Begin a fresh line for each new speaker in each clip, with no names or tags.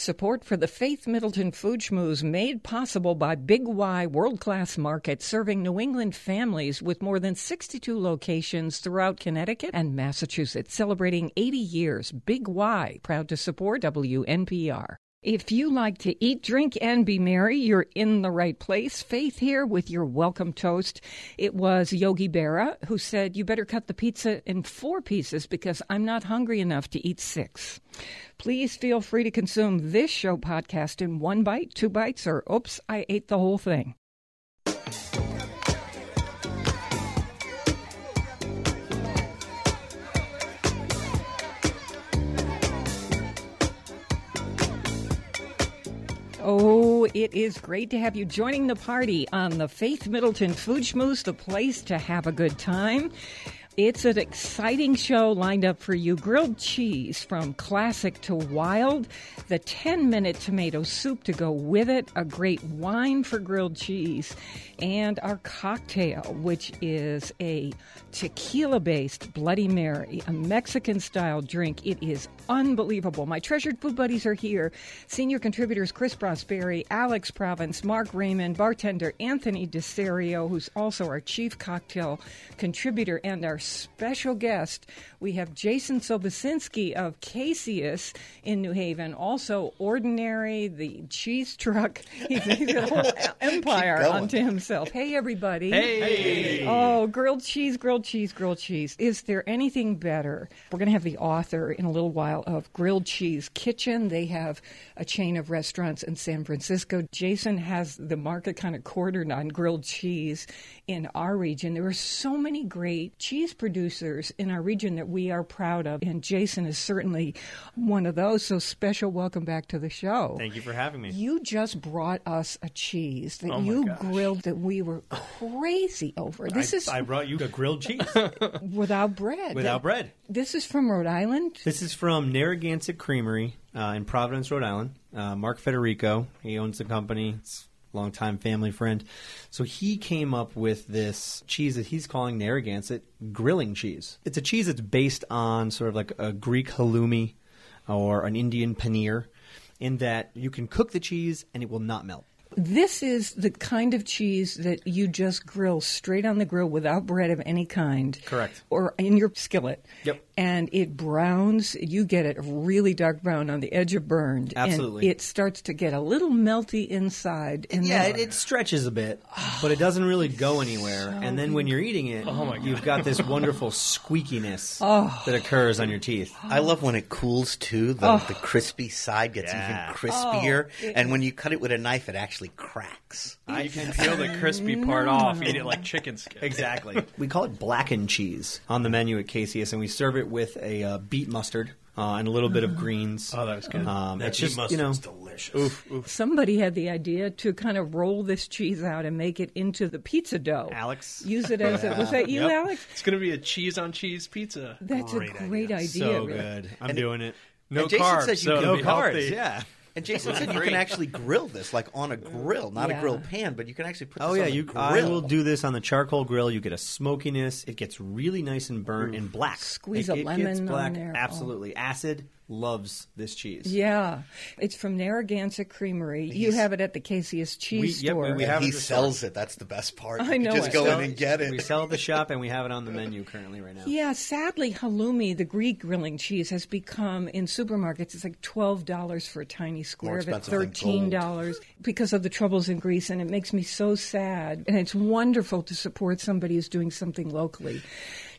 Support for the Faith Middleton Food Schmooze made possible by Big Y World Class Market, serving New England families with more than 62 locations throughout Connecticut and Massachusetts, celebrating 80 years. Big Y, proud to support WNPR. If you like to eat, drink, and be merry, you're in the right place. Faith here with your welcome toast. It was Yogi Berra who said, You better cut the pizza in four pieces because I'm not hungry enough to eat six. Please feel free to consume this show podcast in one bite, two bites, or oops, I ate the whole thing. Oh, it is great to have you joining the party on the Faith Middleton Food Schmooze, the place to have a good time. It's an exciting show lined up for you. Grilled cheese from classic to wild, the 10 minute tomato soup to go with it, a great wine for grilled cheese, and our cocktail, which is a tequila based Bloody Mary, a Mexican style drink. It is unbelievable. My treasured food buddies are here. Senior contributors Chris Prosperi, Alex Province, Mark Raymond, bartender Anthony Desario, who's also our chief cocktail contributor, and our special guest. We have Jason Sobocinski of Caseus in New Haven, also Ordinary, the cheese truck. He's, he's a whole empire unto himself. Hey, everybody.
Hey.
Oh, grilled cheese, grilled cheese, grilled cheese. Is there anything better? We're going to have the author in a little while of Grilled Cheese Kitchen. They have a chain of restaurants in San Francisco. Jason has the market kind of cornered on grilled cheese in our region. There are so many great cheese producers in our region that we are proud of, and Jason is certainly one of those. So, special welcome back to the show.
Thank you for having me.
You just brought us a cheese that
Oh
you
gosh.
grilled that we were crazy over. This
I,
is
I brought you a grilled cheese
without bread.
without bread.
This is from Rhode Island.
This is from Narragansett Creamery uh, in Providence, Rhode Island. Uh, Mark Federico, he owns the company. It's a longtime family friend. So he came up with this cheese that he's calling Narragansett grilling cheese. It's a cheese that's based on sort of like a Greek halloumi or an Indian paneer, in that you can cook the cheese and it will not melt.
This is the kind of cheese that you just grill straight on the grill without bread of any kind.
Correct.
Or in your skillet.
Yep.
And it browns, you get it really dark brown on the edge of burned.
Absolutely.
And it starts to get a little melty inside. And
yeah,
then-
it, it stretches a bit, but it doesn't really go anywhere. and then when you're eating it, oh you've got this wonderful squeakiness oh. that occurs on your teeth. Oh.
I love when it cools too. The, the crispy side gets
Yeah.
even crispier, and when you cut it with a knife, it actually cracks.
I can peel the crispy part off, eat it like chicken skin.
Exactly. we call it blackened cheese on the menu at Caseus, and we serve it with a uh, beet mustard uh, and a little bit of greens.
Oh, that was good.
Um,
That
it's
beet
just
mustard's
you know,
delicious.
oof, oof.
Somebody had the idea to kind of roll this cheese out and make it into the pizza dough.
Alex.
Use it as a, was that you,
Yep.
Alex?
It's going to be a cheese on cheese pizza.
That's
Great
a great
idea.
idea.
so
really.
good. I'm
And-
doing it.
No
And Jason
carbs,
said you
so
can-
No
be
cards.
healthy.
Yeah.
And Jason said you can actually grill this, like on a grill, not
Yeah.
a grill pan, but you can actually put oh, this
Oh yeah,
on the
you.
grill.
I will do this on the charcoal grill. You get a smokiness. It gets really nice and burnt and black.
Squeeze
it,
a
it
lemon
gets
on
black.
there. Oh.
Absolutely, acid loves this cheese.
Yeah, it's from Narragansett Creamery. you have it at the Caseus Cheese
We- yep,
Store.
we have it
he
in the
sells it. That's the best part.
I
You
know
Just
it.
go
Sell-
in and get it.
We sell at the shop and we have it on the menu currently right now.
yeah, sadly, halloumi, the Greek grilling cheese, has become in supermarkets. It's like twelve dollars for a tiny square of it, thirteen dollars because of the troubles in Greece, and it makes me so sad. And it's wonderful to support somebody who's doing something locally.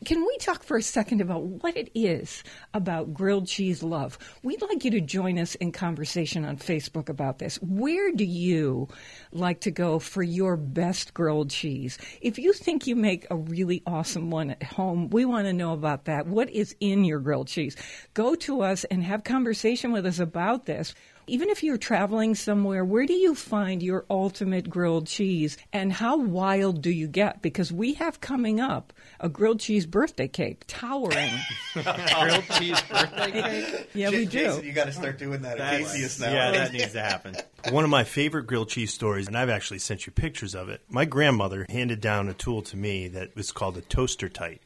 Can we talk for a second about what it is about grilled cheese love? We'd like you to join us in conversation on Facebook about this. Where do you like to go for your best grilled cheese? If you think you make a really awesome one at home, we want to know about that. What is in your grilled cheese? Go to us and have conversation with us about this. Even if you're traveling somewhere, where do you find your ultimate grilled cheese and how wild do you get? Because we have coming up a grilled cheese birthday cake, towering.
Grilled cheese birthday cake.
Yeah, we do.
Jason, you got to start doing that at
That's-
Caseus now.
Yeah, that needs to happen.
One of my favorite grilled cheese stories, and I've actually sent you pictures of it. My grandmother handed down a tool to me that was called a toaster tight.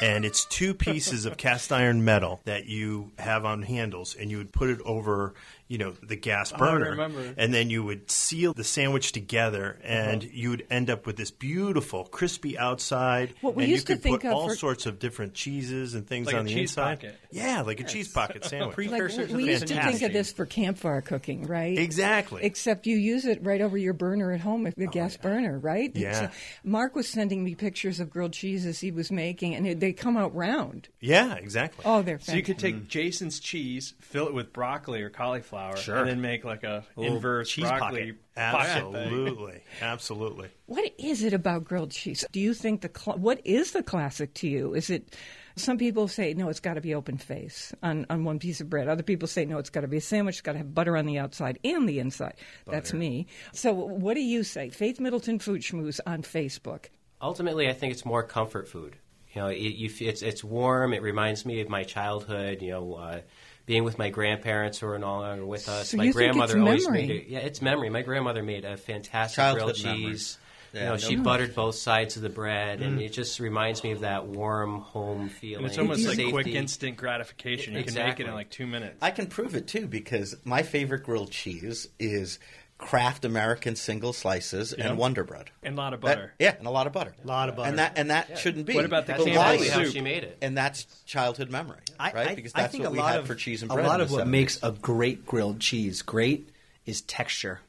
And it's two pieces of cast iron metal that you have on handles, and you would put it over, you know, the gas
I
burner.
remember.
And then you would seal the sandwich together, and
Uh-huh.
you would end up with this beautiful, crispy outside.
What we
and
used to
you could
think
put
of
all
for-
sorts of different cheeses and things
Like
on
a
the
cheese
inside.
pocket.
Yeah, like a cheese pocket sandwich.
Like we
of
used to think of this for campfire cooking, right?
Exactly.
Except you use it right over your burner at home, the gas burner, right?
Oh, Yeah.
So Mark was sending me pictures of grilled cheeses he was making, and it- they come out round.
yeah, exactly.
Oh, they're
So you could
fantastic.
take Jason's cheese, fill it with broccoli or cauliflower,
Sure.
and then make like a,
little
inverse
cheese
broccoli pocket thing.
Absolutely, absolutely.
What is it about grilled cheese? Do you think the cl- what is the classic to you? Is it some people say no, it's got to be open face on, on one piece of bread. Other people say no, it's got to be a sandwich. It's got to have butter on the outside and the inside. That's me. So what do you say? Faith Middleton Food Schmooze on Facebook.
Ultimately, I think it's more comfort food. You know, it, you, it's it's warm. It reminds me of my childhood. You know, uh, being with my grandparents who are no longer with us.
So
my
you think
grandmother
it's
always
memory?
made it. Yeah, it's memory. My grandmother made a fantastic
Childhood
grilled
memories.
cheese.
Yeah,
you know,
no
she
doubt.
buttered both sides of the bread, and mm. it just reminds me of that warm home feeling.
And it's almost like
safety.
quick instant gratification. You can make it in like two minutes.
I can prove it too because my favorite grilled cheese is Kraft American single slices
Yeah.
and Wonder Bread.
And a lot of
That-
butter.
yeah, and a lot of butter.
A lot of butter.
And that and that shouldn't be.
What about the
That's
But
Campbell's
why-
exactly how
soup.
she made it.
And that's childhood memory,
I,
right?
I,
because
I
that's
think
what we
lot
had
of,
for cheese and bread.
a
lot
of what
70s.
makes a great grilled cheese great is texture.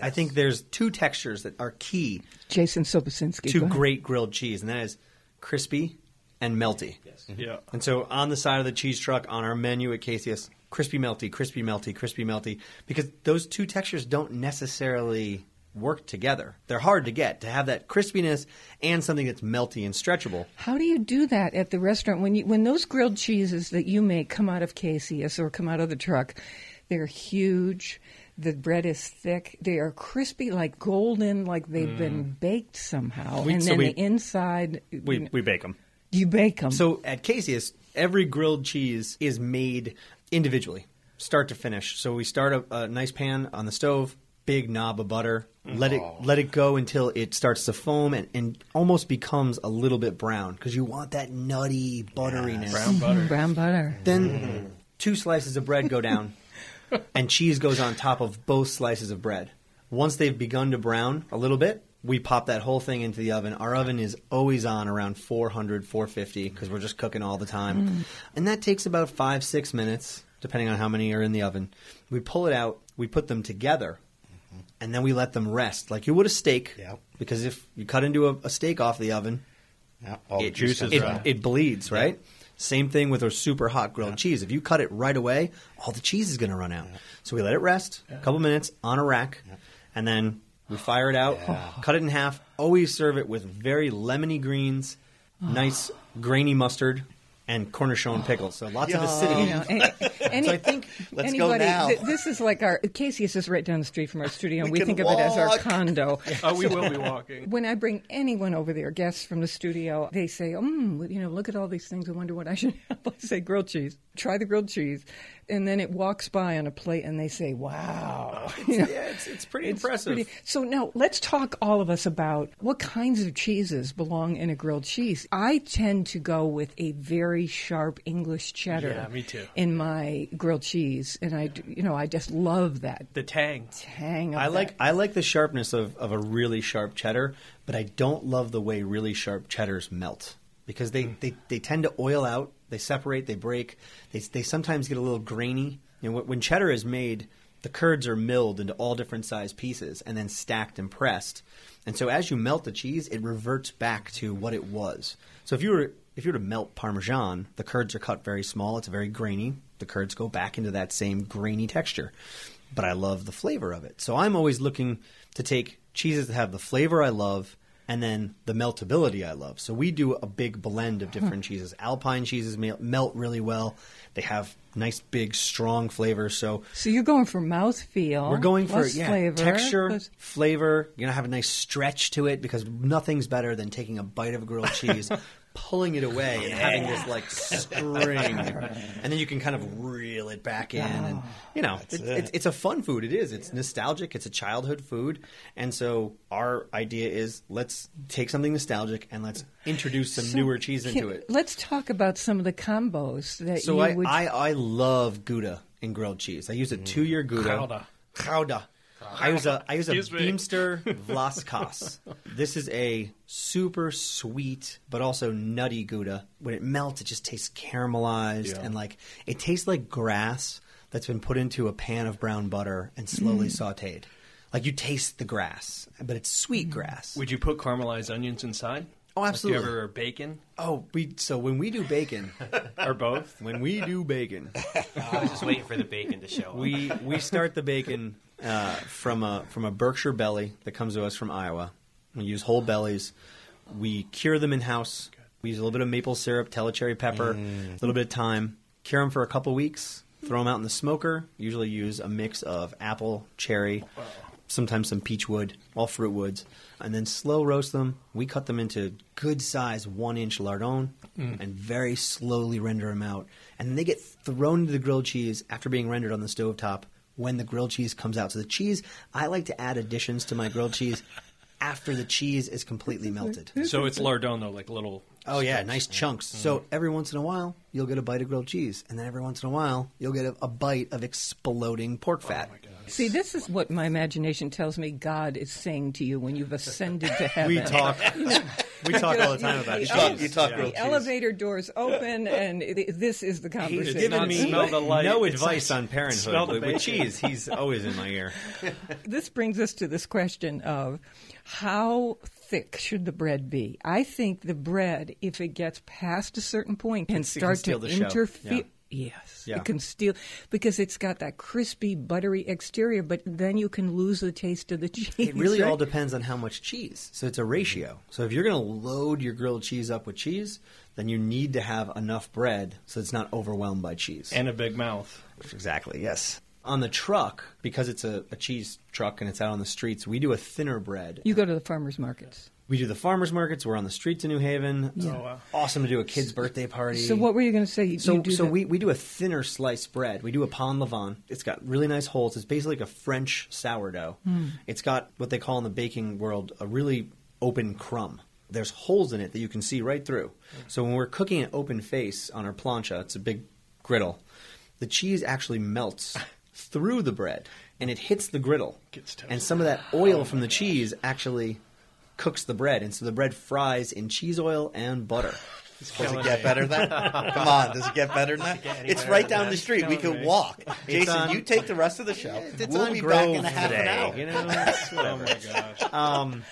I think there's two textures that are key
Jason Sobocinski. Two
great grilled cheese, and that is crispy and melty. Yes.
Yeah.
And so on the side of the cheese truck on our menu at Caseus, crispy melty, crispy melty, crispy melty, because those two textures don't necessarily work together. They're hard to get to have that crispiness and something that's melty and stretchable.
How do you do that at the restaurant when you when those grilled cheeses that you make come out of Caseus or come out of the truck? They're huge. The bread is thick. They are crispy, like golden, like they've mm. been baked somehow.
We-
and
so
then
we-
the inside,
We, we bake them.
you bake them.
So at Caseus, every grilled cheese is made individually, start to finish. So we start a, a nice pan on the stove, big knob of butter, let it oh. let it go until it starts to foam and, and almost becomes a little bit brown because you want that nutty butteriness.
Brown butter.
Mm, brown butter.
Then mm. two slices of bread go down, and cheese goes on top of both slices of bread. Once they've begun to brown a little bit, we pop that whole thing into the oven. Our oven is always on around 400, 450 because we're just cooking all the time. Mm. And that takes about five, six minutes, depending on how many are in the oven. We pull it out, we put them together, mm-hmm. and then we let them rest like you would a steak.
Yep.
Because if you cut into a, a steak off the oven,
Yeah, all
it,
juice
juices
comes
it,
out.
it bleeds, right? Same thing with a super hot grilled cheese. If you cut it right away, all the cheese is going to run out. So we let it rest a couple minutes on a rack, and then we fire it out, cut it in half. Always serve it with very lemony greens, nice ah. grainy mustard, and cornichon pickles. So lots of acidity.
You know, any, any,
So I think-
Let's go
anybody,
now.
th- this is like our Caseus is right down the street from our studio, and
We
we,
can
think of it as our condo.
Oh, we will be walking.
When I bring anyone over there, guests from the studio, they say, mm, you know, look at all these things. I wonder what I should have. I say grilled cheese. Try the grilled cheese. And then it walks by on a plate and they say, wow. You know,
yeah, it's, it's pretty
it's
impressive.
pretty- so now let's talk all of us about what kinds of cheeses belong in a grilled cheese. I tend to go with a very sharp English cheddar
Yeah, me too.
in my grilled cheese. And I, you know, I just love that
The tang.
tang of
I like
that.
I like the sharpness of, of a really sharp cheddar, but I don't love the way really sharp cheddars melt because they, mm. they, they tend to oil out, they separate, they break, they they sometimes get a little grainy. You know, when- when cheddar is made, the curds are milled into all different size pieces and then stacked and pressed. And so as you melt the cheese, it reverts back to what it was. So if you were if you were to melt Parmesan, the curds are cut very small. It's very grainy. The curds go back into that same grainy texture. But I love the flavor of it. So I'm always looking to take cheeses that have the flavor I love and then the meltability I love. So we do a big blend of different hmm. cheeses. Alpine cheeses melt really well. They have nice, big, strong flavors. So
So you're going for mouthfeel.
we're going for yeah,
flavor,
texture,
plus-
flavor. You're gonna have a nice stretch to it because nothing's better than taking a bite of grilled cheese, pulling it away and having this like string, and then you can kind of reel it back in, and oh, you know, it, It's, it's a fun food. It is. It's nostalgic. It's a childhood food, and so our idea is let's take something nostalgic and let's introduce some
So
newer cheese into
can-
it.
Let's talk about some of the combos that
So
you
I,
would.
I I love Gouda in grilled cheese. I use a two year Gouda.
Gouda.
Gouda. I use a I use a
Excuse me.
Beemster Vlaskaas. This is a super sweet but also nutty Gouda. When it melts, it just tastes caramelized and like it tastes like grass that's been put into a pan of brown butter and slowly mm. sautéed. Like you taste the grass, but it's sweet grass.
Would you put caramelized onions inside?
Oh,
Like,
absolutely.
do you ever bacon
Oh, we so when we do bacon,
or both?
when we do bacon,
I was just waiting for the bacon to show up.
we we start the bacon uh, from a from a Berkshire belly that comes to us from Iowa. We use whole bellies. We cure them in house. We use a little bit of maple syrup, Tellicherry pepper, a little bit of thyme. Cure them for a couple weeks. Throw them out in the smoker. Usually use a mix of apple, cherry, sometimes some peach wood, all fruit woods, and then slow roast them. We cut them into good size one inch lardon and very slowly render them out. And then they get thrown into the grilled cheese after being rendered on the stovetop when the grilled cheese comes out. So the cheese, I like to add additions to my grilled cheese after the cheese is completely melted.
So it's lardon though, like little.
Oh yeah, nice chunks. Mm-hmm. So every once in a while, you'll get a bite of grilled cheese, and then every once in a while, you'll get a, a bite of exploding pork oh, fat.
See, this is what my imagination tells me God is saying to you when you've ascended to heaven.
we talk, we talk all the time about
You
cheese.
talk, you talk
Yeah.
grilled
The
cheese.
elevator doors open, and it, this is the conversation.
He's given me
smell the light.
no advice on parenthood
smell the
with, with cheese. He's always in my ear.
this brings us to this question of how thick should the bread be? I think the bread, if it gets past a certain point, can
It can
start
steal
to interfere.
Yeah.
Yes,
Yeah.
it can steal because it's got that crispy, buttery exterior, but then you can lose the taste of the cheese.
It really
right?
all depends on how much cheese. So it's a ratio. So if you're going to load your grilled cheese up with cheese, then you need to have enough bread so it's not overwhelmed by cheese.
And a big mouth.
Exactly, yes. On the truck, because it's a, a cheese truck and it's out on the streets, we do a thinner bread.
You go to the farmers markets.
We do the farmers markets. We're on the streets in New Haven. It's
Oh, wow.
awesome to do a kid's birthday party.
So what were you going to say? You-
So,
you do
so
the-
we, we do a thinner sliced bread. We do a pain levain. It's got really nice holes. It's basically like a French sourdough.
Hmm.
It's got what they call in the baking world a really open crumb. There's holes in it that you can see right through. So when we're cooking an open face on our plancha, it's a big griddle. The cheese actually melts through the bread and it hits the griddle.
Gets toasted.
And some of that oil from the cheese actually cooks the bread, and so the bread fries in cheese oil and butter.
Does it get better than that? Come on, does it get better than that? It's right down the street. We
Killing
could walk. Jason,
on-
you take the rest of the show.
It's
we'll be
Grove
back in a half
today,
an hour.
You know, it's
Oh
whatever.
my gosh.
Um,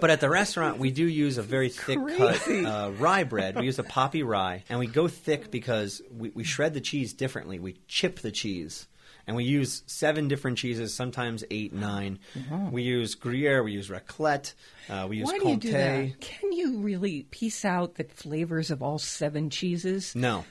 but at the restaurant, we do use a very thick cut uh, rye bread. We use a poppy rye, and we go thick because we, we shred the cheese differently. We chip the cheese, and we use seven different cheeses, sometimes eight, nine. We use Gruyere, we use Raclette, uh, we use
Why do
Comté.
you do that? Can you really piece out the flavors of all seven cheeses?
No,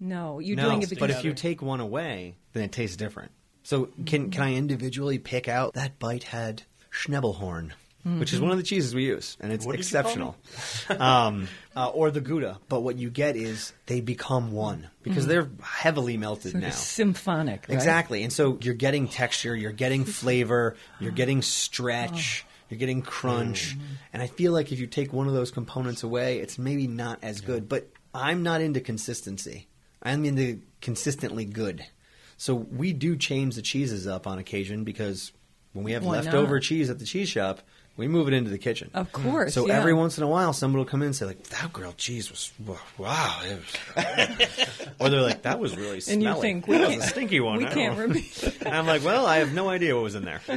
No, you're
no.
doing it
but if you take one away, then it tastes different. So can can I individually pick out that bite had Schnebelhorn, which is one of the cheeses we use, and it's
What did you call
exceptional. um, uh, or the Gouda, but what you get is they become one because they're heavily melted
sort
now.
symphonic, right?
Exactly, and so you're getting texture, you're getting flavor, you're getting stretch. You're getting crunch, and I feel like if you take one of those components away, it's maybe not as good. But I'm not into consistency. I'm into consistently good. So we do change the cheeses up on occasion because when we have
Why
leftover
not?
cheese at the cheese shop, we move it into the kitchen.
Of course,
So
yeah.
every once in a while, somebody will come in and say, like, that grilled cheese was, wow. It was... or they're like, that was really
sweet.
And
you think we
that was
can't,
a stinky one.
we
I
can't remember.
And I'm like, well, I have no idea what was in there.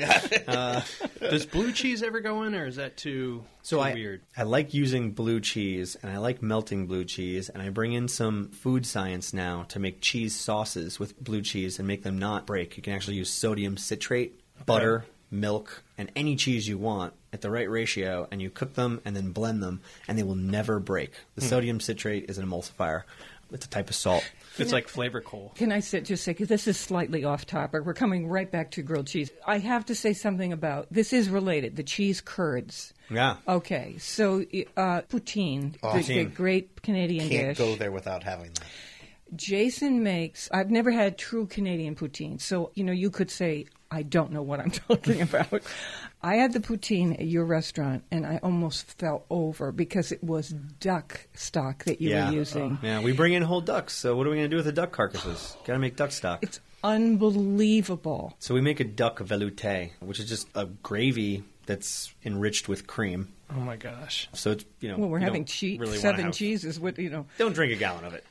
Uh, Does blue cheese ever go in, or is that too,
So
too
I,
weird?
I like using blue cheese, and I like melting blue cheese, and I bring in some food science now to make cheese sauces with blue cheese and make them not break. You can actually use sodium citrate, butter, milk, and any cheese you want at the right ratio, and you cook them and then blend them, and they will never break. The sodium citrate is an emulsifier. It's a type of salt.
It's like flavor coal.
Can I sit, just say, because this is slightly off topic. We're coming right back to grilled cheese. I have to say something about this is related the cheese curds.
Yeah.
Okay, so uh, poutine, the, the great Canadian
Can't
dish.
go there without having that.
Jason makes. I've never had true Canadian poutine, so you know you could say I don't know what I'm talking about. I had the poutine at your restaurant, and I almost fell over because it was duck stock that you
yeah.
were using.
Yeah, we bring in whole ducks. So what are we going to do with the duck carcasses? Got to make duck stock.
It's unbelievable.
So we make a duck velouté, which is just a gravy that's enriched with cream.
Oh my gosh.
So it's you know.
Well, we're
you
having
don't
cheese,
really
seven
have-
cheeses. What you know?
Don't drink a gallon of it.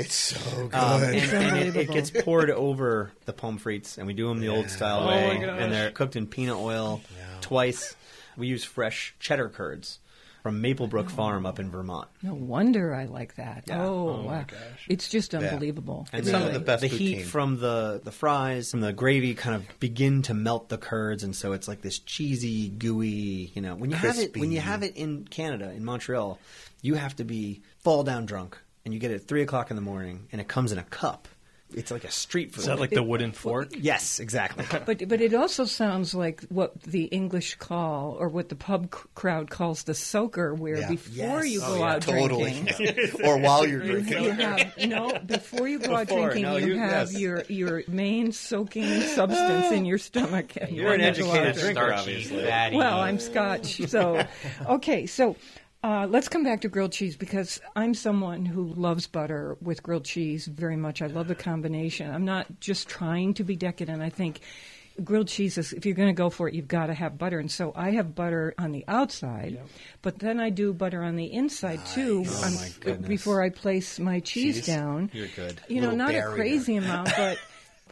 It's so good.
Um, and, and it, it gets poured over the pommes frites, and we do them the old style
Oh
way,
my gosh.
and they're cooked in peanut oil twice. We use fresh cheddar curds from Maplebrook Farm up in Vermont.
No wonder I like that.
Yeah.
Oh,
Oh, my
wow.
gosh.
It's just unbelievable.
And
It's
some
some
of
of the best
the heat
poutine.
from the the fries and the gravy kind of begin to melt the curds, and so it's like this cheesy, gooey. You know, when you have it when you have it in Canada in Montreal, you have to be fall down drunk, and you get it at three o'clock in the morning, and it comes in a cup. It's like a street food.
Is that like the wooden fork?
yes, exactly.
But but it also sounds like what the English call, or what the pub c- crowd calls the soaker, where
Yeah.
before
Yes.
you
Oh,
go
yeah.
out
totally.
drinking,
or while you're
you,
drinking.
you have no before you go out
Before,
drinking,
no,
you,
you-
have
yes.
your your main soaking substance in your stomach. and
You're an
when you go out
educated
there.
drinker, obviously.
fatty.
Well, I'm Scotch, so okay. So uh, let's come back to grilled cheese because I'm someone who loves butter with grilled cheese very much. I love the combination. I'm not just trying to be decadent. I think grilled cheese is if you're going to go for it, you've got to have butter. And so I have butter on the outside, but then I do butter on the inside too.
Oh,
on- Before I place my cheese,
Cheese?
down,
You're good.
You know,
Little
not
barrier.
a crazy amount, but.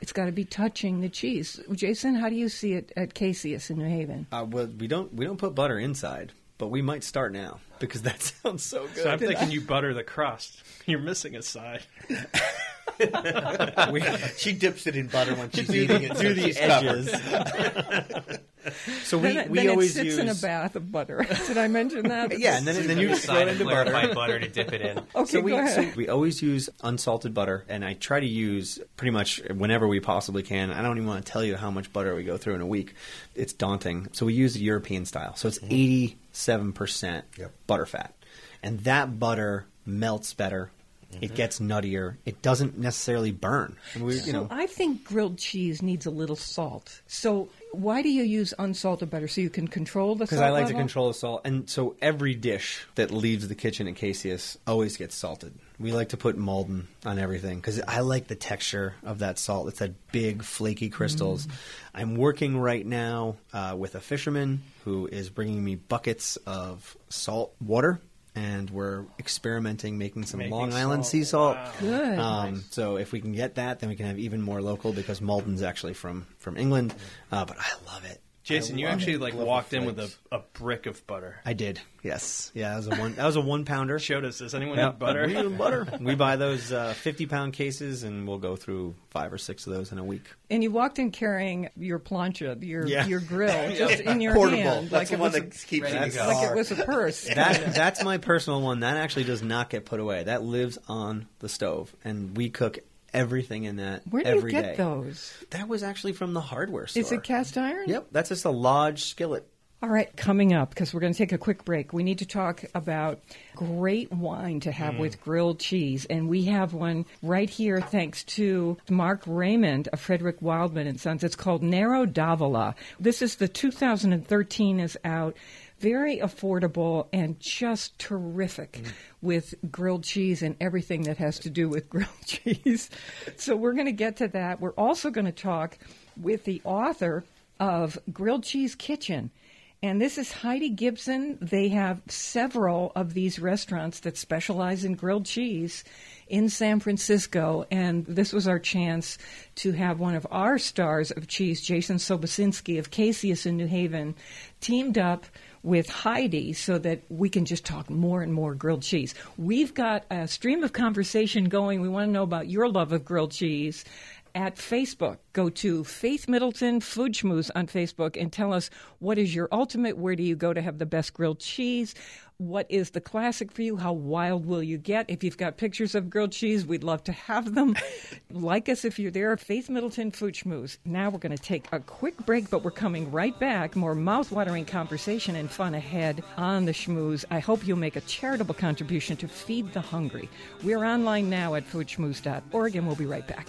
It's got to be touching the cheese. Jason, how do you see it at Caseus in New Haven?
Uh, well, we don't we don't put butter inside, but we might start now because that sounds so good.
So I'm thinking you butter the crust. You're missing a side.
we
She dips it in butter when she's eating it.
do
so
the edges. so we,
then,
we
then
always
it sits
use
in a bath of butter. Did I mention that?
yeah, and then, and then you
a
throw
side
it
of
into butter.
clarified butter to dip it in.
Okay,
so we
go ahead.
so we always use unsalted butter, and I try to use pretty much whenever we possibly can. I don't even want to tell you how much butter we go through in a week. It's daunting. So we use the European style. So it's eighty seven percent
Yep.
butter fat, and that butter melts better. It mm-hmm. gets nuttier. It doesn't necessarily burn. And we, you know,
I think grilled cheese needs a little salt. So why do you use unsalted butter? So you can control the salt.
because I like to control the salt, and so every dish that leaves the kitchen at Caseus always gets salted. We like to put Maldon on everything because I like the texture of that salt. It's that big, flaky crystals.
Mm.
I'm working right now uh, with a fisherman who is bringing me buckets of salt water. And we're experimenting making some
Making
Long Island
salt.
sea salt.
Wow.
Good.
Um, so if we can get that, then we can have even more local because Maldon's actually from from England. Uh, but I love it.
Jason, you actually
it.
like walked in with a, a brick of butter.
I did. Yes. Yeah, that was a one. That was a one pounder.
Showed us. Does anyone
Yeah,
have butter?
We use butter. We buy those uh, fifty pound cases, and we'll go through five or six of those in a week.
and you walked in carrying your plancha, your
Yeah.
your grill, just in your
Portable.
hand,
That's
like
the
it
one
was a,
that keeps
Ready
in the
go.
like it was a purse.
That that's my personal one. That actually does not get put away. That lives on the stove, and we cook everything in that
Where do you get
day.
those?
That was actually from the hardware store.
Is it cast iron?
Yep. That's just a Lodge skillet.
All right, coming up, because we're going to take a quick break, we need to talk about great wine to have mm. with grilled cheese. And we have one right here thanks to Mark Raymond of Frederick Wildman and Sons. It's called Nero d'Avola. This is the 2013 is out. Very affordable and just terrific with grilled cheese and everything that has to do with grilled cheese. So we're going to get to that. We're also going to talk with the author of Grilled Cheese Kitchen. And this is Heidi Gibson. They have several of these restaurants that specialize in grilled cheese in San Francisco. And this was our chance to have one of our stars of cheese, Jason Sobocinski of Caseus in New Haven, teamed up with Heidi so that we can just talk more and more grilled cheese. We've got a stream of conversation going. We want to know about your love of grilled cheese at Facebook. Go to Faith Middleton Food Schmooze on Facebook and tell us what is your ultimate. Where do you go to have the best grilled cheese? What is the classic for you? How wild will you get? If you've got pictures of grilled cheese, we'd love to have them. like us if you're there. Faith Middleton Food Schmooze. Now we're going to take a quick break, but we're coming right back. More mouth-watering conversation and fun ahead on the schmooze. I hope you'll make a charitable contribution to feed the hungry. We're online now at foodschmooze.org, and we'll be right back.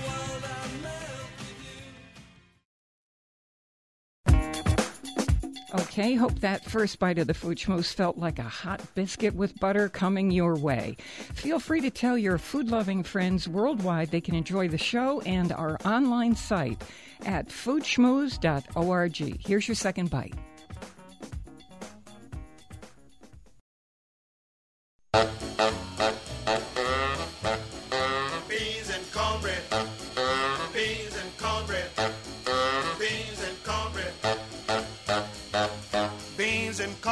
Okay, hope that first bite of the food schmooze felt like a hot biscuit with butter coming your way. Feel free to tell your food loving friends worldwide they can enjoy the show and our online site at foodschmooze.org. Here's your second bite.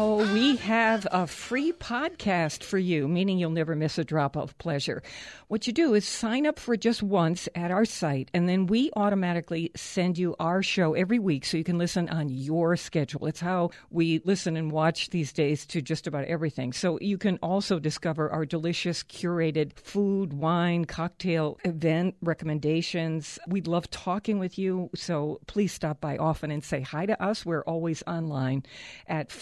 Oh, we have a free podcast for you, meaning you'll never miss a drop of pleasure. What you do is sign up for just once at our site, and then we automatically send you our show every week so you can listen on your schedule. It's how we listen and watch these days to just about everything. So you can also discover our delicious curated food, wine, cocktail event recommendations. We'd love talking with you, so please stop by often and say hi to us. We're always online at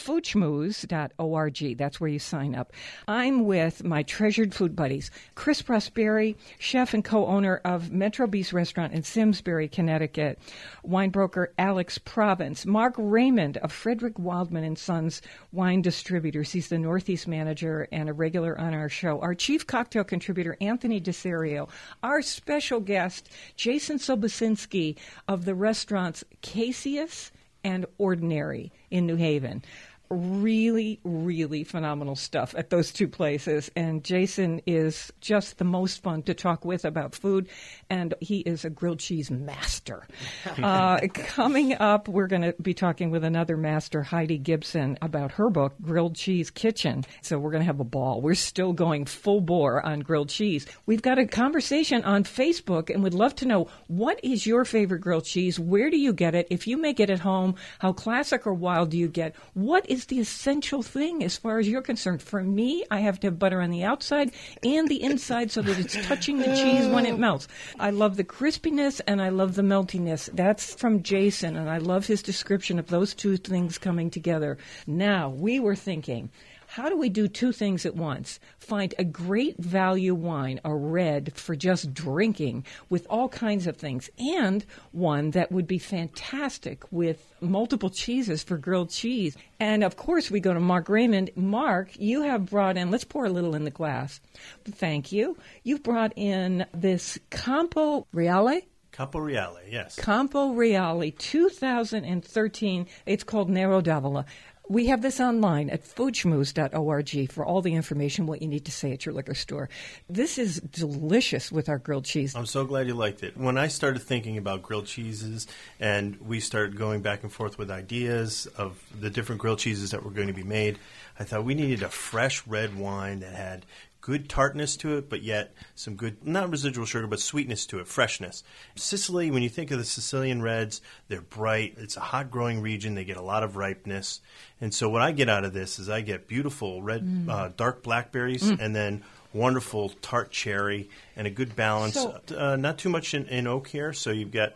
That's where you sign up. I'm with my treasured food buddies, Chris Prosperi, chef and co-owner of Metro Bis Restaurant in Simsbury, Connecticut, wine broker Alex Province, Mark Raymond of Frederick Wildman and Sons Wine Distributors. He's the Northeast manager and a regular on our show. Our chief cocktail contributor, Anthony Desario. Our special guest, Jason Sobocinski of the restaurants Caseus and Ordinary in New Haven. Really, really phenomenal stuff at those two places. And Jason is just the most fun to talk with about food, and he is a grilled cheese master. uh, coming up, we're going to be talking with another master, Heidi Gibson, about her book, Grilled Cheese Kitchen. So we're going to have a ball. We're still going full bore on grilled cheese. We've got a conversation on Facebook, and would love to know what is your favorite grilled cheese? Where do you get it? If you make it at home, how classic or wild do you get? What is the essential thing as far as you're concerned? For me, I have to have butter on the outside and the inside so that it's touching the cheese when it melts. I love the crispiness and I love the meltiness. That's from Jason, and I love his description of those two things coming together. Now, we were thinking, how do we do two things at once? Find a great value wine, a red for just drinking with all kinds of things, and one that would be fantastic with multiple cheeses for grilled cheese. And of course, we go to Mark Raymond. Mark, you have brought in, let's pour a little in the glass. Thank you. You've brought in this Campo Reale.
Campo Reale, yes.
Campo Reale 2013. It's called Nero d'Avola. We have this online at foodschmooze.org for all the information, what you need to say at your liquor store. This is delicious with our grilled cheese.
I'm so glad you liked it. When I started thinking about grilled cheeses and we started going back and forth with ideas of the different grilled cheeses that were going to be made, I thought we needed a fresh red wine that had good tartness to it, but yet some good, not residual sugar, but sweetness to it, freshness. Sicily, when you think of the Sicilian reds, they're bright. It's a hot growing region. They get a lot of ripeness. And so what I get out of this is I get beautiful red, uh, dark blackberries and then wonderful tart cherry and a good balance.
So-
uh, not too much in, in oak here, so you've got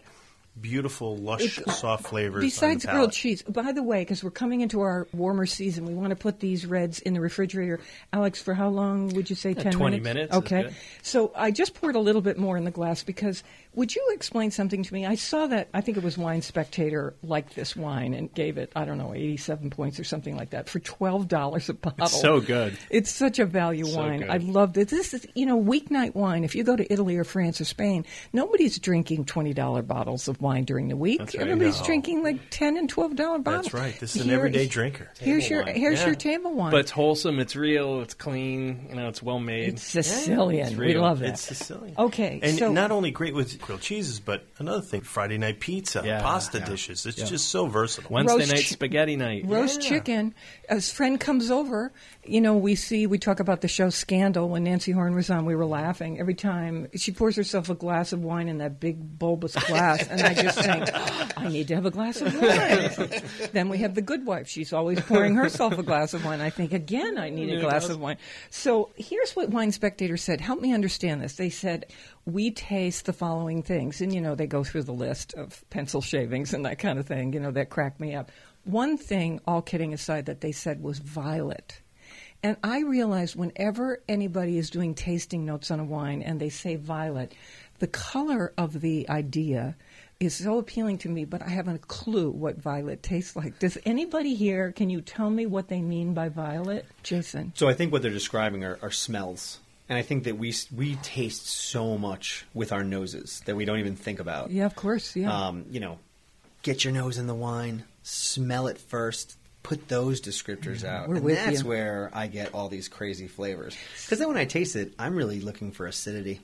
beautiful, lush, soft flavors.
Besides
on the
grilled cheese, by the way, because we're coming into our warmer season, we want to put these reds in the refrigerator. Alex, for how long would you say? Uh, ten
20
minutes.
minutes
Okay. So I just poured a little bit more in the glass because would you explain something to me? I saw that I think it was Wine Spectator liked this wine and gave it I don't know eighty-seven points or something like that for twelve dollars a bottle.
so good.
It's such a value
So
wine.
good.
I loved it. This is, you know, weeknight wine. If you go to Italy or France or Spain, nobody's drinking $20 bottles of wine during the week.
That's right.
Everybody's
No.
drinking like 10 and $12 bottles.
That's right. This is an
Here-
everyday drinker.
Here's your
wine.
here's
Yeah.
your table wine.
But it's wholesome. It's real. It's clean. You know, it's well made.
it's Sicilian.
it's
we love it.
It's Sicilian.
Okay,
and
so-
not only great with grilled cheeses, but another thing: Friday night pizza,
Yeah.
pasta
Yeah.
dishes. It's
Yeah.
just so versatile.
Wednesday
Roast
night
chi-
spaghetti night.
Roast
Yeah.
chicken. As friend comes over, you know, we see we talk about the show Scandal when Nancy Horn was on. We were laughing every time she pours herself a glass of wine in that big bulbous glass, and I just think, I need to have a glass of wine. then we have the Good Wife. She's always pouring herself a glass of wine. I think again, I need a glass of wine. So here's what Wine Spectator said. Help me understand this. They said we taste the following things, and you know they go through the list of pencil shavings and that kind of thing. You know that cracked me up. One thing, all kidding aside, that they said was violet. And I realized whenever anybody is doing tasting notes on a wine and they say violet, the color of the idea is so appealing to me, but I haven't a clue what violet tastes like. Does anybody here, can you tell me what they mean by violet? Jason.
So I think what they're describing are, are smells, and I think that we we taste so much with our noses that we don't even think about.
Yeah, of course. Yeah.
Um, you know, get your nose in the wine, smell it first, put those descriptors out,
we're
and that's
you.
where I get all these crazy flavors. Because then when I taste it, I'm really looking for acidity.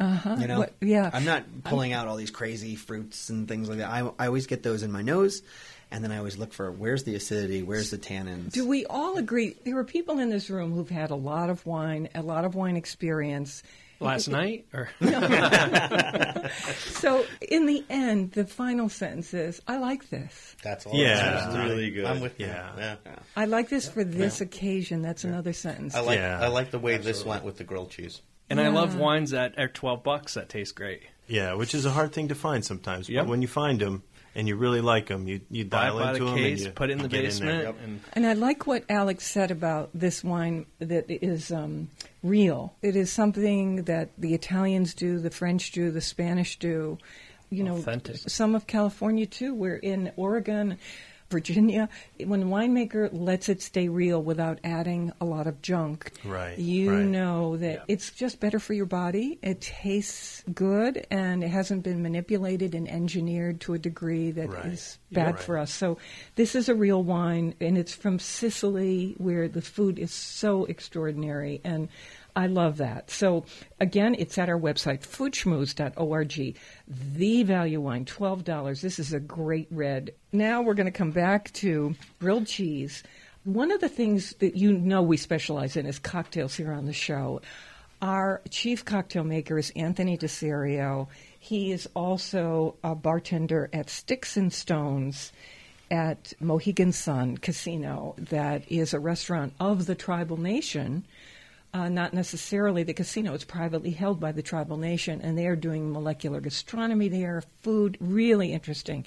Uh-huh.
You know,
What- yeah.
I'm not pulling out all these crazy fruits and things like that. I, I always get those in my nose, and then I always look for where's the acidity, where's the tannins.
Do we all agree? There are people in this room who've had a lot of wine, a lot of wine experience.
Last night, or
So, in the end, the final sentence is, I like this.
That's all.
Yeah.
It's
really good.
I'm with you.
Yeah.
Yeah.
I like this for this occasion. That's another sentence.
I like
Yeah.
I like the way this went with the grilled cheese.
And I love wines that are twelve bucks that taste great.
Yeah, which is a hard thing to find sometimes.
Yep.
But when you find them and you really like them, you you
Buy
dial
it by
into
the
them
case,
and you
put it in the
get
basement,
there.
and
And I like what Alex said about this wine that is um, real. It is something that the Italians do, the French do, the Spanish do. You know,
Authentic.
some of California too. We're in Oregon, Virginia. When a winemaker lets it stay real without adding a lot of junk,
Right,
you
right.
know that
Yeah.
it's just better for your body. It tastes good, and it hasn't been manipulated and engineered to a degree that is
Right.
bad
Right.
for us. So this is a real wine, and it's from Sicily, where the food is so extraordinary, and I love that. So again, it's at our website, foodschmooze.org. The value wine, twelve dollars. This is a great red. Now we're going to come back to grilled cheese. One of the things that you know we specialize in is cocktails here on the show. Our chief cocktail maker is Anthony DeSerio. He is also a bartender at Sticks and Stones at Mohegan Sun Casino, that is a restaurant of the tribal nation. Uh, not necessarily the casino. It's privately held by the tribal nation, and they are doing molecular gastronomy there, food, really interesting.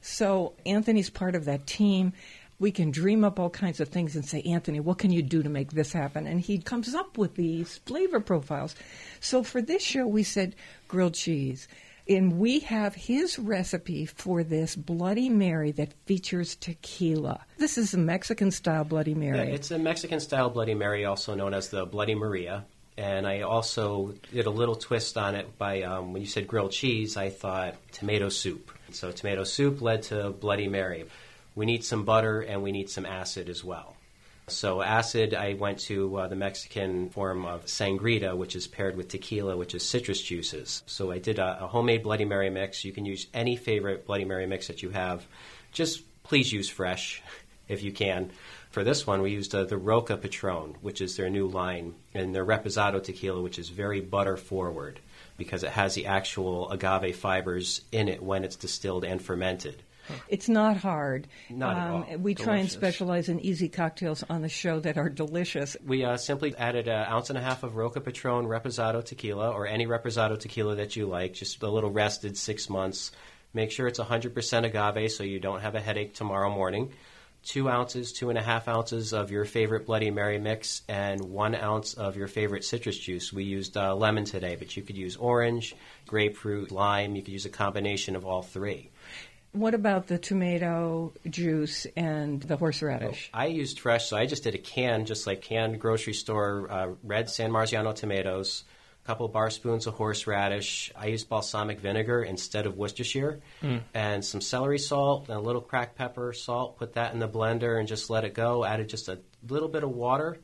So Anthony's part of that team. We can dream up all kinds of things and say, Anthony, what can you do to make this happen? And he comes up with these flavor profiles. So for this show, we said grilled cheese. And we have his recipe for this Bloody Mary that features tequila. This is a Mexican style Bloody
Yeah,
Mary.
it's a Mexican style Bloody Mary, also known as the Bloody Maria. And I also did a little twist on it by um, when you said grilled cheese, I thought tomato soup. So tomato soup led to Bloody Mary. We need some butter and we need some acid as well. So acid, I went to uh, the Mexican form of sangrita, which is paired with tequila, which is citrus juices. So I did a, a homemade Bloody Mary mix. You can use any favorite Bloody Mary mix that you have. Just please use fresh if you can. For this one, we used uh, the Roca Patron, which is their new line, and their Reposado tequila, which is very butter forward because it has the actual agave fibers in it when it's distilled and fermented.
It's not hard. Um,
Not at all.
We try and specialize in easy cocktails on the show that are delicious.
We uh, simply added an ounce and a half of Roca Patron Reposado tequila, or any Reposado tequila that you like, just a little rested, six months. Make sure it's 100% agave so you don't have a headache tomorrow morning. Two ounces, two and a half ounces of your favorite Bloody Mary mix, and one ounce of your favorite citrus juice. We used uh, lemon today, but you could use orange, grapefruit, lime. You could use a combination of all three.
What about the tomato juice and the horseradish?
I used fresh, so I just did a can, just like canned grocery store uh, red San Marzano tomatoes, a couple bar spoons of horseradish. I used balsamic vinegar instead of Worcestershire, and some celery salt and a little cracked pepper, salt. Put that in the blender and just let it go. Added just a little bit of water,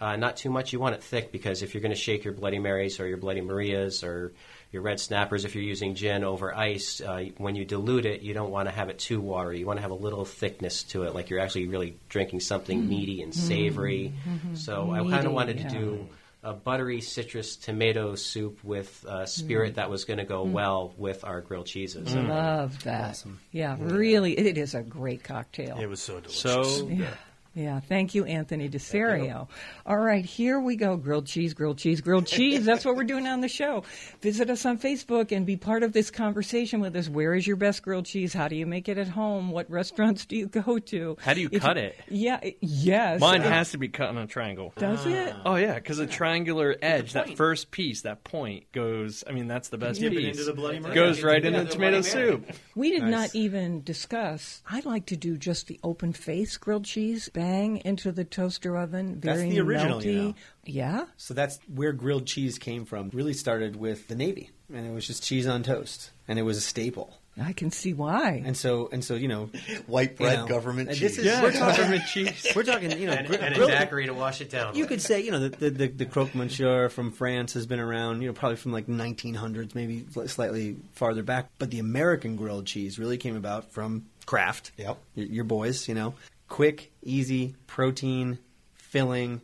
uh, not too much. You want it thick because if you're going to shake your Bloody Marys or your Bloody Marias or your red snappers, if you're using gin over ice, uh, when you dilute it, you don't want to have it too watery. You want to have a little thickness to it, like you're actually really drinking something meaty and savory. So I kind of wanted
yeah.
to do a buttery citrus tomato soup with uh, spirit that was going to go well with our grilled cheeses. And
Love that. Awesome. Yeah, really, it is a great cocktail.
It was so delicious.
So
Yeah. Yeah, thank you, Anthony DeSerio. All right, here we go. Grilled cheese, grilled cheese, grilled cheese. That's what we're doing on the show. Visit us on Facebook and be part of this conversation with us. Where is your best grilled cheese? How do you make it at home? What restaurants do you go to?
How do you
If-
cut it?
Yeah, yes.
Mine
Uh,
has to be cut on a triangle.
Does it?
Oh yeah, because a triangular edge, that first piece, that point goes. I mean, that's the best
Dip it
piece.
into the Bloody Mary.
Goes right
Yeah,
into
the
the tomato soup.
We did
Nice.
not even discuss. I like to do just the open face grilled cheese, bang into the toaster oven,
That's
very
the original,
melty.
you know.
Yeah.
So that's where grilled cheese came from. Really started with the Navy, and it was just cheese on toast, and it was a staple.
I can see why.
And so, and so, you know,
White
you
bread
know,
government
and
cheese.
This is, we're talking,
government cheese.
we're talking, you know,
and,
gri-
and a
grilled-
daiquiri to wash it down.
You
with.
could say, you know, the the, the, the croque monsieur from France has been around, you know, probably from like 1900s, maybe slightly farther back. But the American grilled cheese really came about from Kraft.
Yep.
Your, your boys, you know, quick, easy, protein, filling.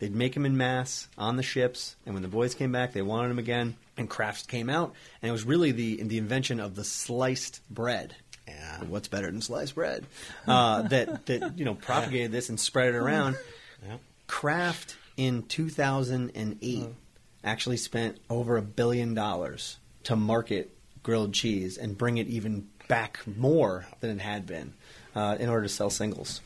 They'd make them in mass on the ships, and when the boys came back, they wanted them again. And Kraft came out, and it was really the the invention of the sliced bread.
Yeah.
What's better than sliced bread? Uh, that that you know propagated this and spread it around.
Yep.
Kraft in 2008 actually spent over a billion dollars to market grilled cheese and bring it even back more than it had been uh, in order to sell singles.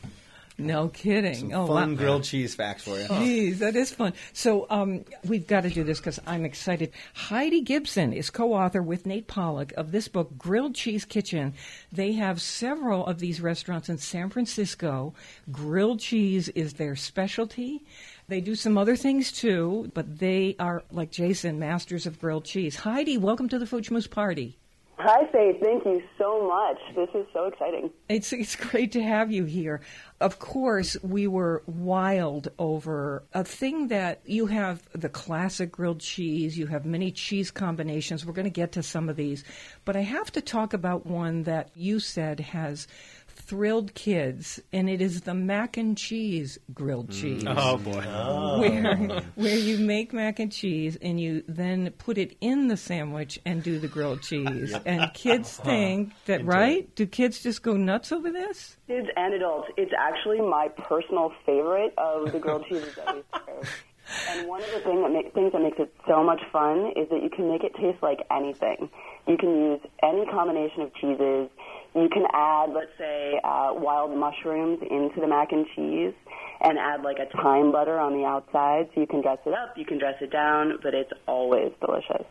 No kidding.
Some
oh,
fun
wow.
grilled cheese facts for you.
Jeez, that is fun. So um, we've got to do this because I'm excited. Heidi Gibson is co-author with Nate Pollock of this book, Grilled Cheese Kitchen. They have several of these restaurants in San Francisco. Grilled cheese is their specialty. They do some other things too, but they are, like Jason, masters of grilled cheese. Heidi, welcome to the Food Party.
Hi, Faith. Thank you so much. This is so exciting.
It's it's great to have you here. Of course, we were wild over a thing that you have the classic grilled cheese, you have many cheese combinations. We're going to get to some of these, but I have to talk about one that you said has thrilled kids, and it is the mac and cheese grilled mm. cheese
Oh boy. Oh.
where where you make mac and cheese and you then put it in the sandwich and do the grilled cheese. And kids uh-huh. think that right? Do kids just go nuts over this?
Kids and adults, it's actually my personal favorite of the grilled cheeses that we serve. And one of the thing that make, things that makes it so much fun is that you can make it taste like anything. You can use any combination of cheeses. You can add, let's say, uh, wild mushrooms into the mac and cheese and add like a thyme butter on the outside. So you can dress it up, you can dress it down, but it's always delicious.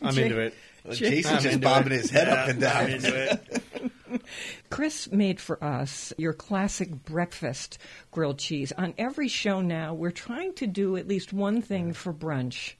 I'm into it.
Jason's just bobbing
it.
his head up and down.
I'm into it.
Chris made for us your classic breakfast grilled cheese. On every show now, we're trying to do at least one thing for brunch.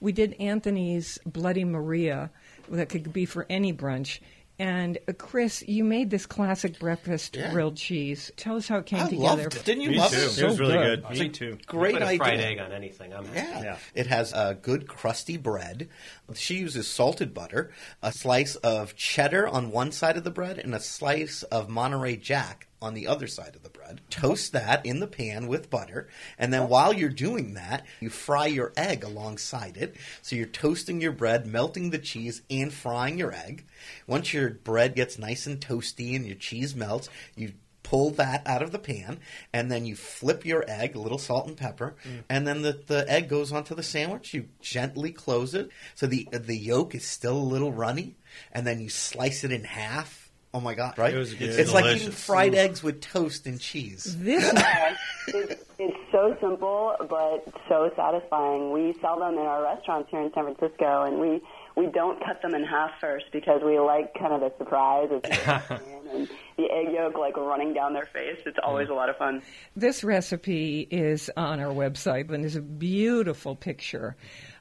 We did Anthony's Bloody Maria, that could be for any brunch. And uh, Chris, you made this classic breakfast
Yeah.
grilled cheese. Tell us how it came
I
together.
loved it. Didn't you
Me
love
too.
it?
It was really
good.
good.
Me too.
Great
Put a
idea.
fried egg on anything. I'm
Yeah.
Yeah.
It has a good crusty bread. She uses salted butter, a slice of cheddar on one side of the bread, and a slice of Monterey Jack on the other side of the bread. Toast that in the pan with butter, and then while you're doing that, you fry your egg alongside it. So you're toasting your bread, melting the cheese, and frying your egg. Once your bread gets nice and toasty and your cheese melts, you pull that out of the pan, and then you flip your egg, a little salt and pepper, mm. and then the, the egg goes onto the sandwich. You gently close it so the the yolk is still a little runny, and then you slice it in half. Oh my god! Right?
It was- it's
it's like eating
delicious.
fried eggs with toast and cheese.
This
it's, it's so simple but so satisfying. We sell them in our restaurants here in San Francisco, and we we don't cut them in half first because we like kind of the surprise of and the egg yolk like running down their face. It's always a lot of fun.
This recipe is on our website, and there's a beautiful picture.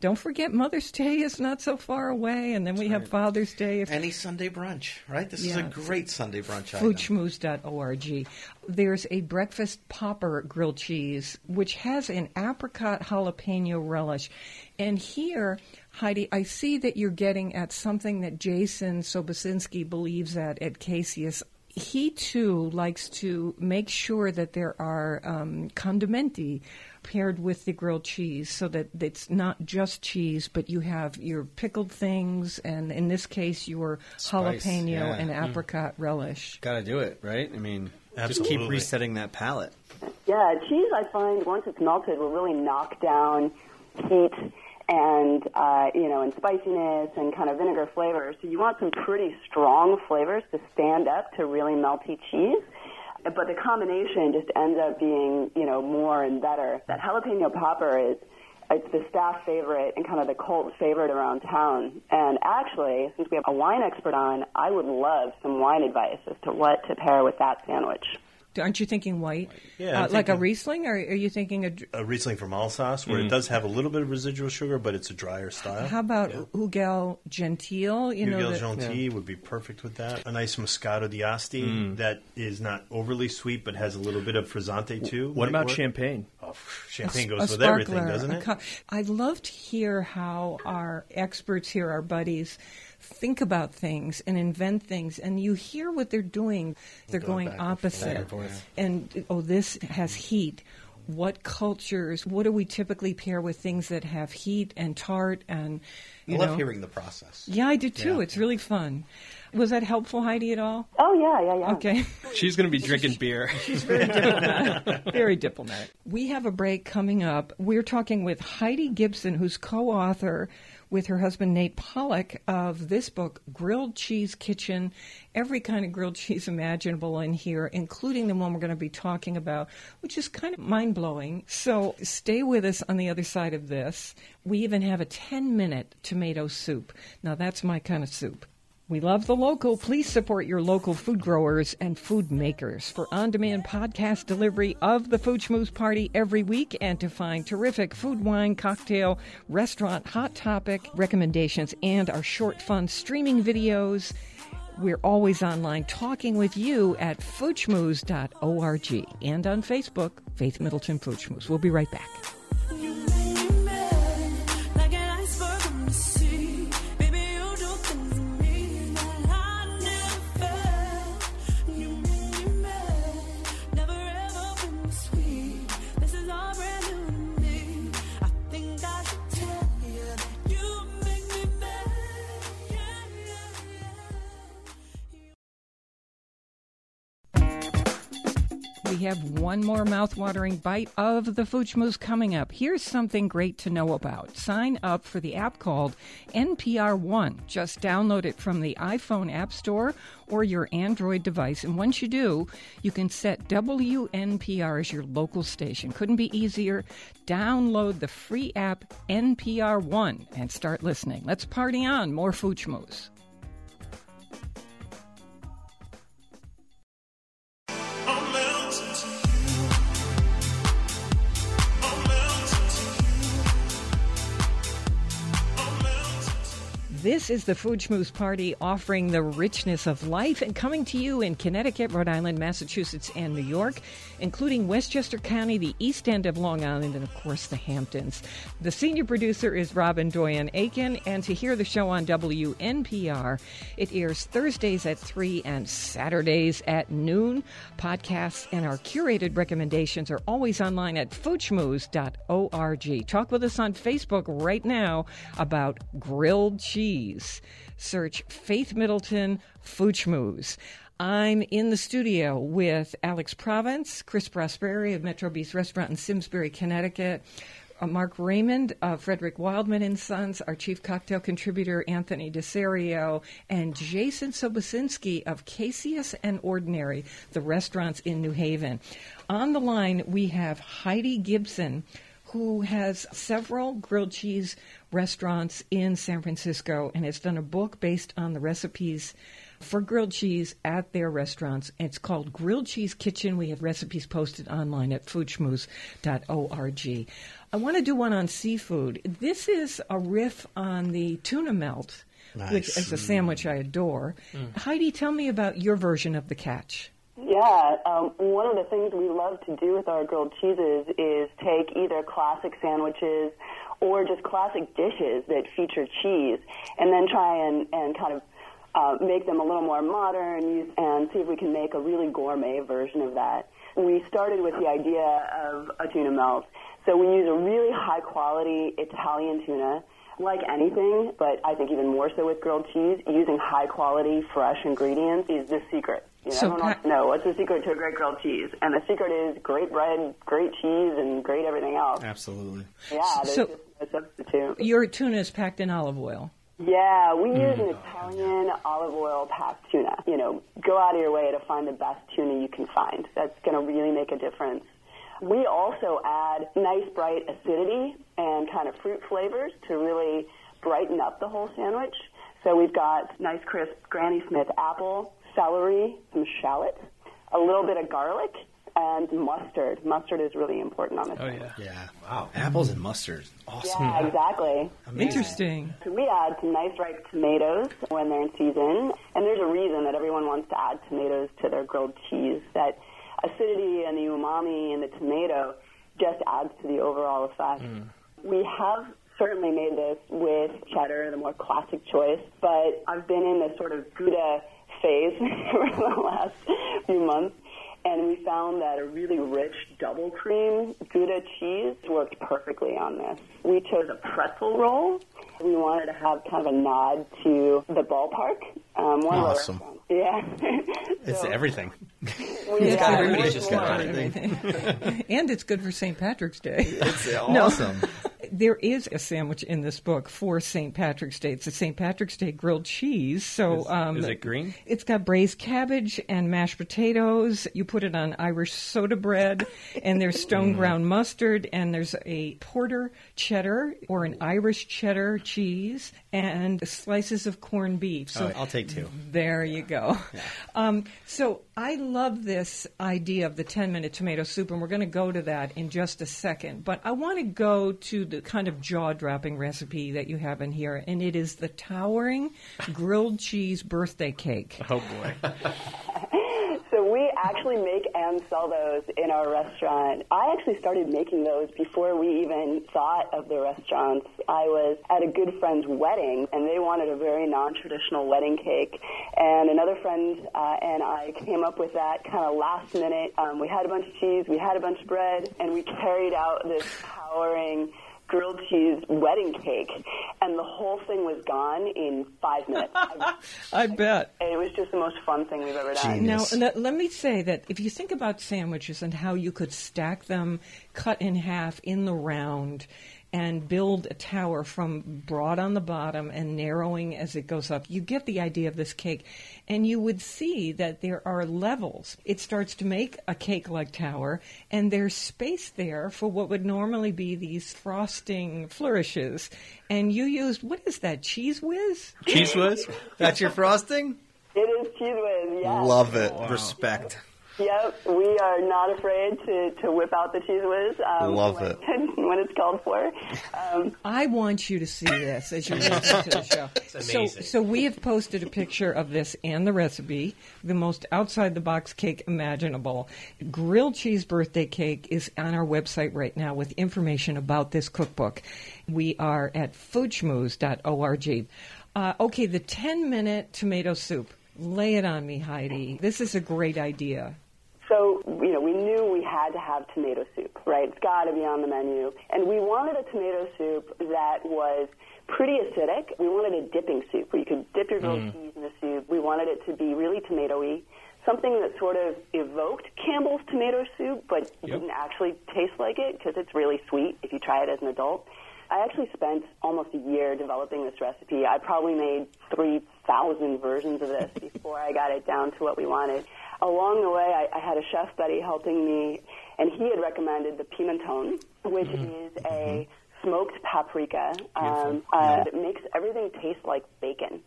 Don't forget, Mother's Day is not so far away, and then we have Father's Day.
If, Any Sunday brunch, right? This is a great Sunday brunch
foodschmooze.org. There's a breakfast popper grilled cheese, which has an apricot jalapeno relish. And here, Heidi, I see that you're getting at something that Jason Sobocinski believes at at Caseus. He too likes to make sure that there are um, condimenti paired with the grilled cheese so that it's not just cheese, but you have your pickled things, and in this case, your
Spice,
jalapeno
yeah.
and
Mm.
apricot relish.
Got to do it, right? I mean, just keep resetting that palate.
Yeah, cheese I find once it's melted will really knock down heat and uh, you know and spiciness and kind of vinegar flavors. So you want some pretty strong flavors to stand up to really melty cheese. But the combination just ends up being you know more and better. That jalapeno popper is it's the staff favorite and kind of the cult favorite around town. And actually, since we have a wine expert on, I would love some wine advice as to what to pair with that sandwich.
Aren't you thinking white?
Yeah,
Uh,
I'm
like a Riesling, or are you thinking a? dr-
A Riesling from Alsace, where it does have a little bit of residual sugar, but it's a drier style.
How about Hugel Gentil? You know,
Hugel
the-
Gentil would be perfect with that. A nice Moscato d'Asti that is not overly sweet, but has a little bit of frizzante too.
What about
work.
champagne?
Oh, champagne
a
goes with everything, doesn't it?
co- I'd love to hear how our experts here, our buddies, think about things and invent things. And you hear what they're doing. They're going,
back and forth,
opposite.
and.
And, oh, this has heat. What cultures? What do we typically pair with things that have heat and tart and
I
you
love
know?
hearing the process.
Yeah, I do too.
Yeah.
It's really fun. Was that helpful, Heidi, at all?
Oh yeah, yeah, yeah.
Okay.
She's going to be drinking beer.
very diplomatic. Very diplomatic. We have a break coming up. We're talking with Heidi Gibson, who's co-author with her husband Nate Pollock of this book, Grilled Cheese Kitchen. Every kind of grilled cheese imaginable in here, including the one we're going to be talking about, which is kind of mind blowing. So stay with us on the other side of this. We even have a 10 minute tomato soup. Now, that's my kind of soup. We love the local. Please support your local food growers and food makers for on demand podcast delivery of the Food Schmooze Party every week and to find terrific food, wine, cocktail, restaurant, hot topic recommendations and our short, fun streaming videos. We're always online talking with you at foodschmooze.org and on Facebook, Faith Middleton Food Schmooze. We'll be right back. Have one more mouthwatering bite of the Schmooze coming up. Here's something great to know about. Sign up for the app called NPR One. Just download it from the iPhone App Store or your Android device. And once you do, you can set WNPR as your local station. Couldn't be easier. Download the free app NPR One and start listening. Let's party on. More Schmooze. This is the Food Schmooze Party offering the richness of life and coming to you in Connecticut, Rhode Island, Massachusetts, and New York, including Westchester County, the East End of Long Island, and of course the Hamptons. The senior producer is Robin Doyen Aiken, and to hear the show on WNPR, it airs Thursdays at 3 and Saturdays at noon. Podcasts and our curated recommendations are always online at foodschmooze.org. Talk with us on Facebook right now about grilled cheese. Search Faith Middleton Food. I'm in the studio with Alex Province, Chris Prosperi of Metro Bis Restaurant in Simsbury, Connecticut. uh, Mark Raymond, uh, Frederick Wildman and Sons, our chief cocktail contributor Anthony DeSerio, and Jason Sobocinski of Caseus and Ordinary, the restaurants in New Haven. On the line, we have Heidi Gibson, who has several grilled cheese restaurants in San Francisco and has done a book based on the recipes for grilled cheese at their restaurants. It's called Grilled Cheese Kitchen. We have recipes posted online at foodschmooze.org. I want to do one on seafood. This is a riff on the tuna melt, which is a sandwich I adore. Mm. Heidi, tell me about your version of the catch.
Yeah, um, one of the things we love to do with our grilled cheeses is take either classic sandwiches or just classic dishes that feature cheese, and then try and, and kind of uh, make them a little more modern and see if we can make a really gourmet version of that. We started with the idea of a tuna melt, so we use a really high quality Italian tuna like anything, but I think even more so with grilled cheese, using high quality fresh ingredients is the secret. You know,
So
everyone wants
Pat-
to know what's the secret to a great grilled cheese, and the secret is great bread, great cheese, and great everything else.
Absolutely.
Yeah, there's
So-
just no substitute.
Your tuna is packed in olive oil.
Yeah, we use an mm-hmm. Italian olive oil packed tuna. You know, go out of your way to find the best tuna you can find. That's going to really make a difference. We also add nice bright acidity and kind of fruit flavors to really brighten up the whole sandwich. So we've got nice crisp Granny Smith apple, celery, some shallots, a little bit of garlic, and mustard. Mustard is really important on this.
Oh
sandwich.
yeah.
Yeah. Wow. Apples and mustard. Awesome.
Yeah, exactly.
Interesting.
So we add some nice ripe tomatoes when they're in season, and there's a reason that everyone wants to add tomatoes to their grilled cheese. That acidity and the umami in the tomato just adds to the overall effect. Mm. We have certainly made this with cheddar, the more classic choice, but I've been in this sort of Gouda phase for the last few months. And we found that a really rich double cream Gouda cheese worked perfectly on this. We chose a pretzel roll. We wanted to have kind of a nod to the ballpark. Um, one
Awesome.
Of our restaurants. yeah.
It's everything.
we-
Yeah,
yeah,
everybody's just got
more.
everything. and it's good for St. Patrick's Day.
It's
No.
awesome.
There is a sandwich in this book for St. Patrick's Day. It's a St. Patrick's Day grilled cheese. So,
Is-
um,
is it green?
It's got braised cabbage and mashed potatoes. You put it on Irish soda bread, and there's stone ground mustard, and there's a porter cheddar or an Irish cheddar cheese, and slices of corned beef. So
Oh, I'll take two.
there you go. Um, so I love this idea of the 10 minute tomato soup, and we're going to go to that in just a second. But I want to go to the kind of jaw dropping recipe that you have in here, and it is the towering grilled cheese birthday cake.
Oh boy.
Actually make and sell those in our restaurant. I actually started making those before we even thought of the restaurants. I was at a good friend's wedding, and they wanted a very non-traditional wedding cake. And another friend uh, and I came up with that kind of last minute. Um, we had a bunch of cheese, we had a bunch of bread, and we carried out this towering grilled cheese wedding cake, and the whole thing was gone in five minutes. I-
I bet.
it was just the most fun thing we've ever done.
Now, let, let me say that if you think about sandwiches and how you could stack them, cut in half in the round, and build a tower from broad on the bottom and narrowing as it goes up, you get the idea of this cake. And you would see that there are levels. It starts to make a cake like tower, and there's space there for what would normally be these frosting flourishes. And you used, what is that, Cheez Whiz?
Cheez Whiz?
That's your frosting?
It is Cheez Whiz, yeah.
Love it.
Respect.
Yep, we are not afraid to, to whip out the Cheez Whiz. Um,
Love
when,
it.
when it's called for. Um,
I want you to see this as you listen to the show.
amazing.
So, so we have posted a picture of this and the recipe, the most outside the box cake imaginable. Grilled cheese birthday cake is on our website right now with information about this cookbook. We are at foodschmooze.org. Uh, okay, the 10 minute tomato soup. Lay it on me, Heidi. This is a great idea.
So, you know, we knew we had to have tomato soup, right? It's got to be on the menu. And we wanted a tomato soup that was pretty acidic. We wanted a dipping soup where you could dip your grilled mm. cheese in the soup. We wanted it to be really tomatoey. something that sort of evoked Campbell's tomato soup, but didn't actually taste like it because it's really sweet if you try it as an adult. I actually spent almost a year developing this recipe. I probably made 3,000 versions of this before I got it down to what we wanted. Along the way, I, I had a chef buddy helping me, and he had recommended the pimenton, which is a smoked paprika um, uh, that makes everything taste like bacon.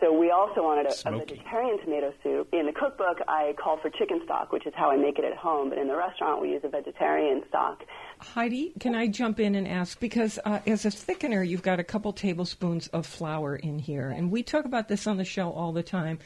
So we also wanted a, a vegetarian tomato soup. In the cookbook, I call for chicken stock, which is how I make it at home. But in the restaurant, we use a vegetarian stock.
Heidi, can I jump in and ask? Because uh, as a thickener, you've got a couple tablespoons of flour in here. And we talk about this on the show all the time.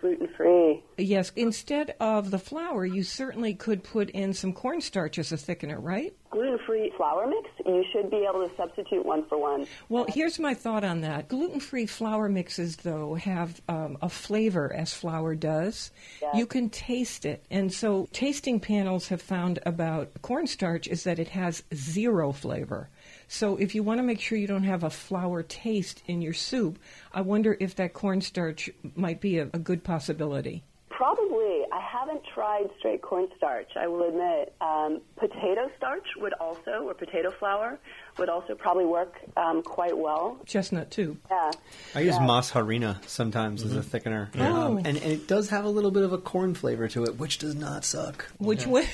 Gluten free.
Yes, instead of the flour, you certainly could put in some cornstarch as a thickener, right?
Gluten free flour mix, you should be able to substitute one for one.
Well, here's my thought on that. Gluten free flour mixes, though, have um, a flavor as flour does. You can taste it. And so, tasting panels have found about cornstarch is that it has zero flavor. So, if you want to make sure you don't have a flour taste in your soup, I wonder if that cornstarch might be a, a good possibility.
Probably. I haven't tried straight cornstarch, I will admit. Um, potato starch would also, or potato flour, would also probably work um, quite well.
Chestnut, too.
Yeah.
I use
Yeah.
masa harina sometimes as a thickener, um,
Oh.
and, and it does have a little bit of a corn flavor to it, which does not suck.
Which would,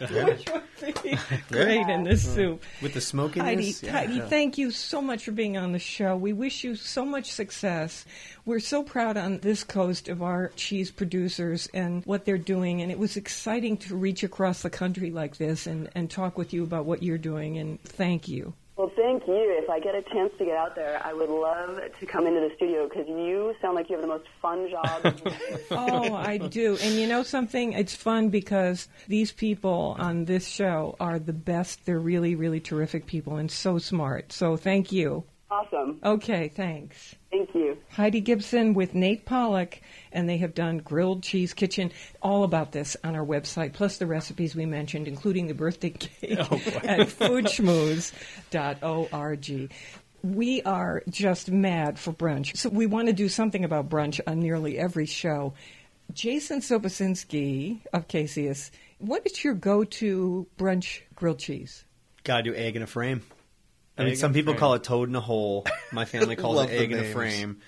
which would be great in this soup.
With the smokiness,
Heidi,
yeah.
Heidi, thank you so much for being on the show. We wish you so much success. We're so proud on this coast of our cheese producers and what they're doing, and it was exciting to reach across the country like this and, and talk with you about what you're doing, and thank you.
Well, thank you. If I get a chance to get out there, I would love to come into the studio because you sound like you have the most fun job.
Oh, I do. And you know something? It's fun because these people on this show are the best. They're really, really terrific people and so smart. So thank you.
awesome.
Okay, thanks.
Thank you.
Heidi Gibson with Nate Pollock, and they have done Grilled Cheese Kitchen. All about this on our website, plus the recipes we mentioned, including the birthday cake at foodschmooze.org. We are just mad for brunch, so we want to do something about brunch on nearly every show. Jason Sobocinski of Caseus, what is your go-to brunch grilled cheese?
Gotta do egg in a frame. I mean, some people
frame.
call it toad in a hole. My family calls it
the
egg in a frame.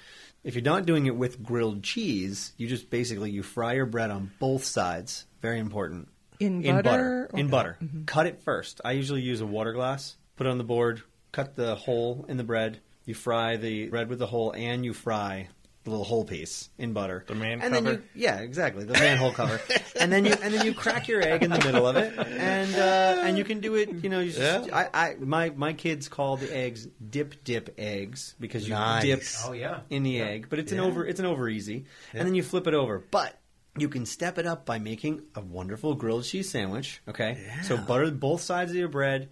If you're not doing it with grilled cheese, you just basically you fry your bread on both sides. Very important.
In
in
butter
butter. In butter. Mm-hmm. Cut it first. I usually use a water glass. Put it on the board. Cut the hole in the bread. You fry the bread with the hole, and you fry the little hole piece in butter.
The man
and Then
cover?
you, yeah, exactly. The manhole cover. and then you and then you crack your egg in the middle of it, and uh, and you can do it. You know, you just,
Yeah.
I, I my my kids call the eggs dip dip eggs because you
Nice.
dip
Oh, yeah.
in the egg, but it's an over it's an over easy, and then you flip it over. But you can step it up by making a wonderful grilled cheese sandwich. Okay, so butter both sides of your bread,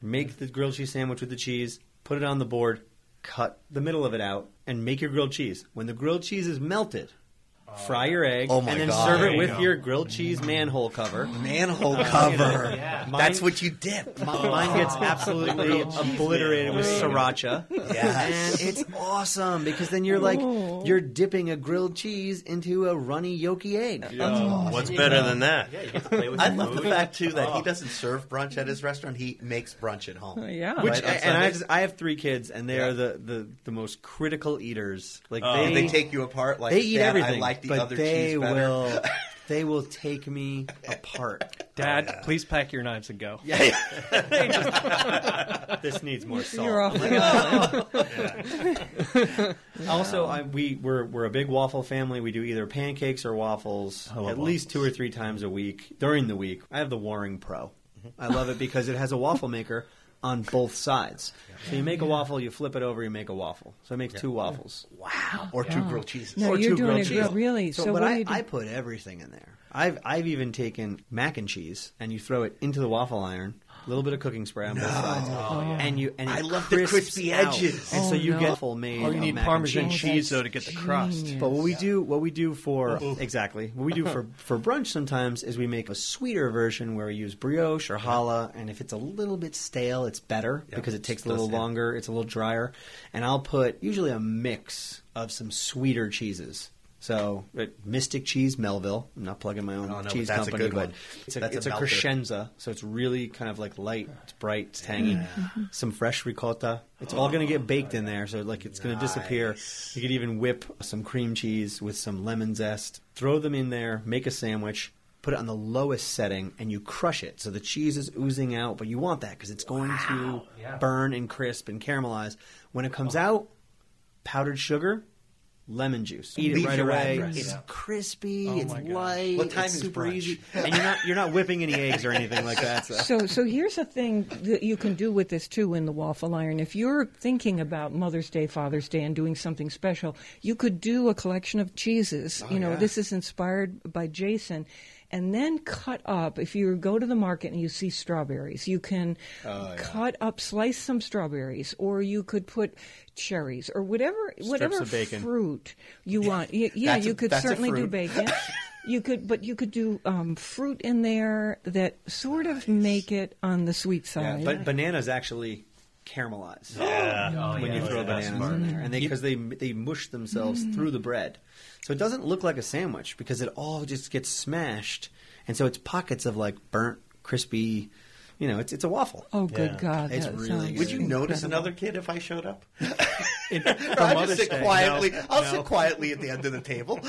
make the grilled cheese sandwich with the cheese, put it on the board, cut the middle of it out, and make your grilled cheese. When the grilled cheese is melted. Fry your egg
Oh my
and then
God.
serve
There
it
you
with
go.
your grilled cheese manhole cover.
Manhole uh, cover.
Yeah.
That's what you dip.
Mi- Mine gets oh. absolutely obliterated with sriracha.
Yes.
And it's awesome because then you're like, you're dipping a grilled cheese into a runny yolky egg.
Oh, What's better than that?
Yeah, you get to play with
I
your
love the fact too that he oh. doesn't serve brunch at his restaurant. He makes brunch at home.
Yeah.
Which,
Right, on
and I
Sundays?
have, I have three kids, and they
Yeah.
are the, the, the most critical eaters. Like
Oh.
they,
they take you apart like
they eat
"Dad,
everything,
I like the
but
other
they
cheese better.
will they will take me apart.
Dad, please pack your knives and go.
Yeah, yeah. this needs more salt.
You're off the island.
Also, I, we we're we're a big waffle family. We do either pancakes or waffles
I love
at least two or three times a week during the week. I have the Waring Pro. Mm-hmm. I love it because it has a waffle maker on both sides. So you make a waffle, you flip it over, you make a waffle. So it makes two waffles.
Wow. Or two grilled cheeses.
No,
Or
you're
two
doing
grilled
it
cheese.
good, really.
So,
So,
but
what do
I,
you do?
I put everything in there. I've I've even taken mac and cheese and you throw it into the waffle iron. A little bit of cooking spray on both sides, oh, oh, and you and it
I love the
crisps
crispy
out.
edges.
and so
Oh,
you
no.
get full made.
Oh, you
of
need
mac and
Parmesan
cheese.
cheese though to get the crust.
But what we do, what we do for oh, exactly what we do for for brunch sometimes is we make a sweeter version where we use brioche or challah, and if it's a little bit stale, it's better
Yeah,
because it takes a little longer. It's a little drier, and I'll put usually a mix of some sweeter cheeses So Mystic Cheese Melville. I'm not plugging my own
Oh, no,
cheese
but that's a
company,
good
but
one.
it's a,
That's a
it's a,
melter.
crescenza. So it's really kind of like light, it's bright, it's tangy. Mm-hmm. Some fresh ricotta. It's all going to get baked in there, so like it's going to disappear. You could even whip some cream cheese with some lemon zest. Throw them in there. Make a sandwich. Put it on the lowest setting, and you crush it. So the cheese is oozing out, but you want that because it's going to
Yeah.
burn and crisp and caramelize. When it comes out, powdered sugar, lemon juice. Eat it right away.
address.
It's
Yeah.
crispy.
Oh
it's
my
light.
What time
it's
is
super
brunch?
easy, and you're not you're not whipping any eggs or anything like that. So.
So, so here's a thing that you can do with this too in the waffle iron. If you're thinking about Mother's Day, Father's Day, and doing something special, you could do a collection of cheeses. Oh, you know,
yeah.
this is inspired by Jason, and then cut up. If you go to the market and you see strawberries, you can cut up, slice some strawberries, or you could put cherries or whatever whatever
of bacon.
fruit you want. Yeah,
That's a-
you could certainly do bacon. You could, but you could do um, fruit in there that sort of make it on the sweet side.
Yeah,
side.
but bananas actually caramelize
Yeah.
Oh, when you throw oh,
yeah, that's
bananas in there, and they because they they mush themselves mm. through the bread, so it doesn't look like a sandwich because it all just gets smashed, and so it's pockets of like burnt, crispy. You know, it's it's a waffle.
oh, good
Yeah.
God!
It's
that
really good.
Would you notice
incredible.
another kid if I showed up?
In-
I'll just sit quietly.
no,
I'll
no.
sit quietly at the end of the table.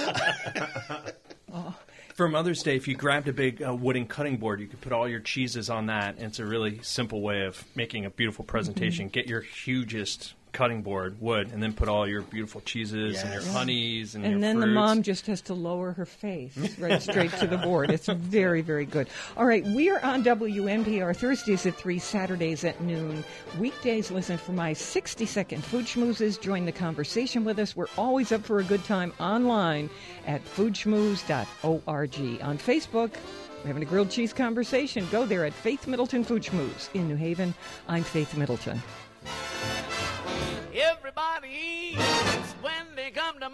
Oh.
For Mother's Day, if you grabbed a big uh, wooden cutting board, you could put all your cheeses on that. And it's a really simple way of making a beautiful presentation. Get your hugest cutting board, wood, and then put all your beautiful cheeses and your honeys and, your
And then the mom just has to lower her face right straight to the board. It's very, very good. All right, we are on WNPR Thursdays at 3, Saturdays at noon. Weekdays, listen for my 60 second food schmoozes. Join the conversation with us. We're always up for a good time online at foodschmooze.org. On Facebook, we're having a grilled cheese conversation. Go there at Faith Middleton Food Schmooze in New Haven. I'm Faith Middleton.
Everybody eats when they come to.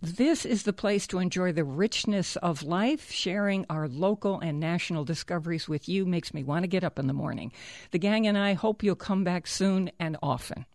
This is the place to enjoy the richness of life. Sharing our local and national discoveries with you makes me want to get up in the morning. The gang and I hope you'll come back soon and often.